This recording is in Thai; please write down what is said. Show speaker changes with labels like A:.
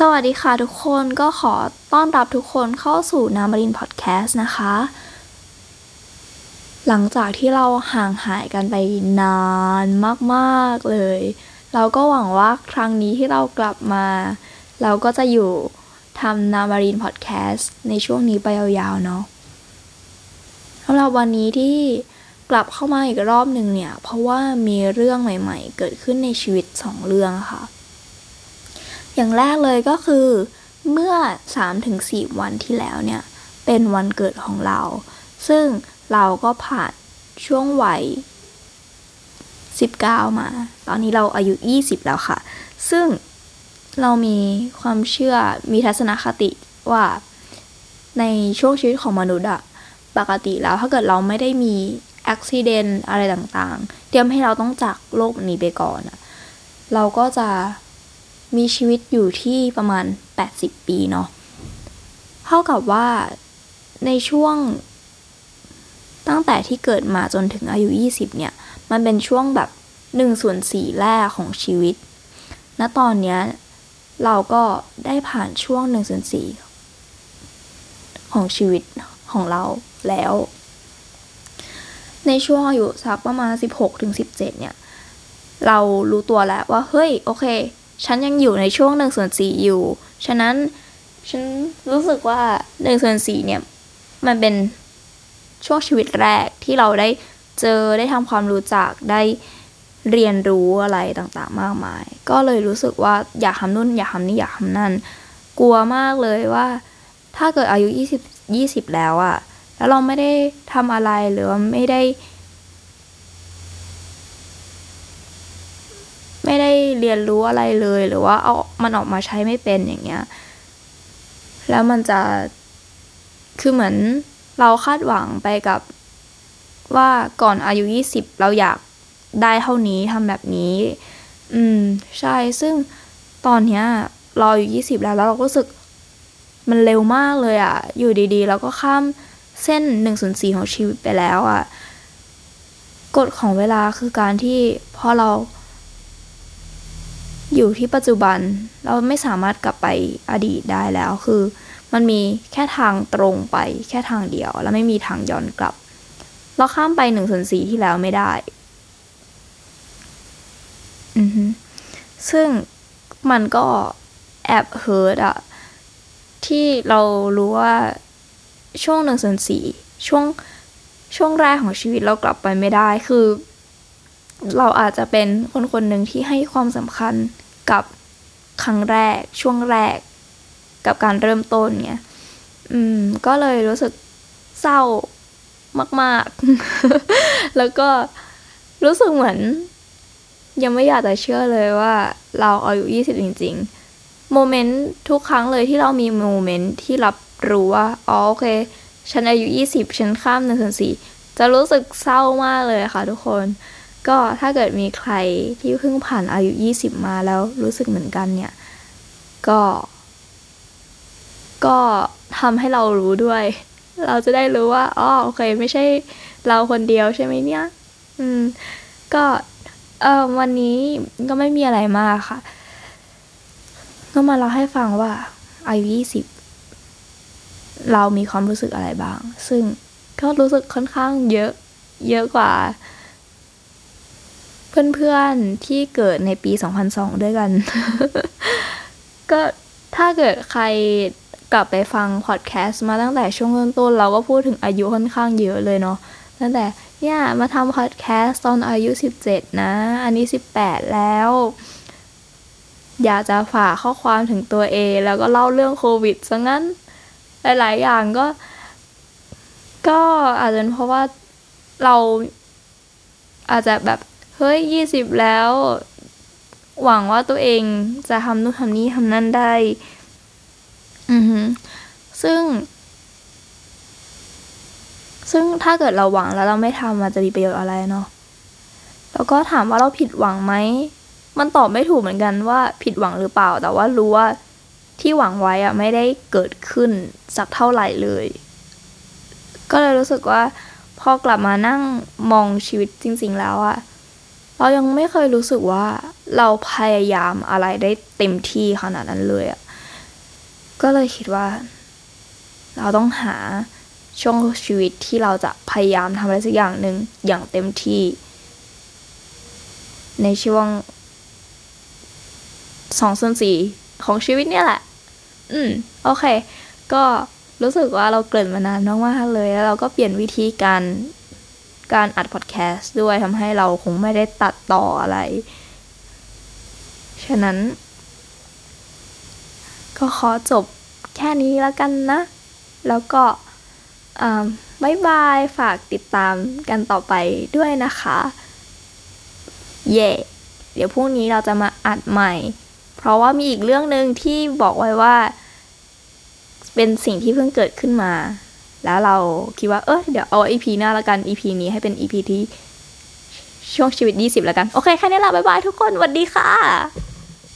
A: สวัสดีค่ะทุกคนก็ขอต้อนรับทุกคนเข้าสู่นามารินพอดแคสต์นะคะ หลังจากที่เราห่างหายกันไปนานมากๆเลย เราก็หวังว่าครั้งนี้ที่เรากลับมา เราก็จะอยู่ทำนามารินพอดแคสต์ในช่วงนี้ไปยาวๆเนาะสำหรับวันนี้ที่กลับเข้ามาอีกรอบหนึ่งเนี่ย เพราะว่ามีเรื่องใหม่ๆ เกิดขึ้นในชีวิตสองเรื่องค่ะ อย่างแรกเลยก็คือเมื่อ 3-4 วันที่แล้วเนี่ย เป็นวันเกิดของเรา ซึ่งเราก็ผ่านช่วงวัย 19 มา ตอนนี้เราอายุ 20 แล้วค่ะ ซึ่งเรามีความเชื่อมีทัศนคติว่าในช่วงชีวิตของมนุษย์อะปกติแล้วถ้าเกิดเราไม่ได้มีอุบิเหตุอะไรต่างๆ เตรียมให้เราต้องจากโลกนี้ไปก่อนอะเราก็จะ มีชีวิตอยู่ที่ประมาณ 80 ปีเนาะเท่ากับว่าในช่วงตั้งแต่ที่เกิดมาจนถึงอายุ 20 เนี่ย มันเป็นช่วงแบบ1ส่วน4แรกของชีวิต ณ ตอนเนี้ยเราก็ได้ผ่านช่วง1ส่วน4ของชีวิตของเราแล้ว ในช่วงอายุสักประมาณ 16ถึง17 เนี่ย เรารู้ตัวแล้วว่า เฮ้ย โอเค ฉันยังอยู่ในช่วง1ส่วน4อยู่ ฉะนั้นฉันรู้สึกว่า1ส่วน4เนี่ย มันเป็นช่วงชีวิตแรกที่เราได้เจอได้ทำความรู้จักได้เรียนรู้อะไรต่างๆ มากมาย ก็เลยรู้สึกว่าอยากทำนู่นอยากทำนี่อยากทำนั่น กลัวมากเลยว่า ถ้าเกิดอายุ 20 20 แล้วอะแล้วเราไม่ได้ทำอะไรหรือว่าไม่ได้ ไม่ได้เรียนรู้อะไรเลย หรือว่าเอามันออกมาใช้ไม่เป็นอย่างเงี้ย แล้วมันจะคือเหมือนเราคาดหวังไปกับว่าก่อนอายุ20เราอยากได้เท่านี้ทำแบบนี้ อืม ใช่ซึ่งตอนเนี้ยเราอายุ20แล้วแล้วเราก็รู้สึกมันเร็วมากเลยอะ่ะ อยู่ดีๆแล้วก็ข้ามเส้น1ส่วน4ของชีวิตไปแล้วอะ่ะ กฎของเวลาคือการที่พอเรา อยู่ที่ปัจจุบันเราไม่สามารถกลับไปอดีตได้แล้วคือ มันมีแค่ทางตรงไปแค่ทางเดียว แล้วไม่มีทางย้อนกลับ เราข้ามไป1ส่วน4ที่แล้วไม่ได้อือฮึซึ่งมันก็แอบเฮิร์ตอะที่เรารู้ว่าช่วงหนึ่งส่วนสี่ช่วงช่วงแรกของชีวิตเรากลับไปไม่ได้คือ เราอาจจะเป็นคนคนหนึ่งที่ให้ความสำคัญกับครั้งแรกช่วงแรก กับการเริ่มต้นเงี้ยอืม ก็เลยรู้สึกเศร้ามาก ๆ แล้วก็รู้สึกเหมือน ยังไม่อยากจะเชื่อเลยว่า เราอายุ20จริง ๆ โมเมนต์ทุกครั้งเลยที่เรามีโมเมนต์ที่รับรู้ว่าอ๋อโอเค ฉันอายุ20ฉันข้ามหนึ่งส่วนสี่จะรู้สึกเศร้ามากเลยค่ะทุกคน ก็ถ้าเกิดมีใครที่เพิ่งผ่านอายุ 20 มาแล้วรู้สึกเหมือนกันเนี่ย ก็ ก็ทำให้เรารู้ด้วย เราจะได้รู้ว่าอ๋อโอเค ไม่ใช่เราคนเดียวใช่ไหมเนี่ย อืม ก็ เออวันนี้ก็ไม่มีอะไรมากค่ะ ก็มาเล่าให้ฟังว่าอายุ 20 เรามีความรู้สึกอะไรบ้าง ซึ่งก็รู้สึกค่อนข้างเยอะ เยอะกว่า เพื่อนๆที่เกิดในปี 2002 ด้วยกัน ก็ถ้าเกิดใครกลับไปฟังพอดแคสต์มาตั้งแต่ช่วงต้นๆเราก็พูดถึงอายุค่อนข้างเยอะเลยเนาะตั้งแต่เนี่ยมาทำพอดแคสต์ตอนอายุ 17 นะ อันนี้ 18 แล้ว อยากจะฝากข้อความถึงตัวเอง แล้วก็เล่าเรื่องโควิดซะงั้น หลาย ๆ อย่างก็ ก็อาจจะเป็นเพราะว่าเราอาจจะแบบ เฮ้ย20แล้ว หวังว่าตัวเองจะทำนู่นทำนี่ทำนั่นได้ อือฮึซึ่ง ซึ่งถ้าเกิดเราหวังแล้วเราไม่ทำมันจะมีประโยชน์อะไรเนาะแล้วก็ถามว่าเราผิดหวังไหม มันตอบไม่ถูกเหมือนกันว่าผิดหวังหรือเปล่า แต่ว่ารู้ว่าที่หวังไว้อะไม่ได้เกิดขึ้นสักเท่าไหร่เลย ก็เลยรู้สึกว่าพอกลับมานั่งมองชีวิตจริง ๆ แล้วอะ เรายังไม่เคยรู้สึกว่าเราพยายามอะไรได้เต็มที่ขนาดนั้นเลยอะก็เลยคิดว่า เราต้องหาช่วงชีวิตที่เราจะพยายามทำอะไรสักอย่างหนึ่งอย่างเต็มที่ ในช่วงสองส่วนสี่ของชีวิตเนี่ยแหละ อืม โอเค ก็รู้สึกว่าเราเกริ่นมานานมากๆเลย แล้วเราก็เปลี่ยนวิธีการ การอัดพอดแคสต์ด้วยทำให้เราคงไม่ได้ตัดต่ออะไร ฉะนั้น ก็ขอจบแค่นี้แล้วกันนะ แล้วก็บายบายฝากติดตามกันต่อไปด้วยนะคะ เย่เดี๋ยวพรุ่งนี้เราจะมาอัดใหม่ เพราะว่ามีอีกเรื่องหนึ่งที่บอกไว้ว่า เป็นสิ่งที่เพิ่งเกิดขึ้นมา แล้วเราคิดว่าเออเดี๋ยวเอา EP หน้าละกัน EP นี้ให้เป็น EP ที่ช่วงชีวิต 20แล้วกัน โอเค แค่นี้ละบ๊ายบายทุกคนสวัสดีค่ะ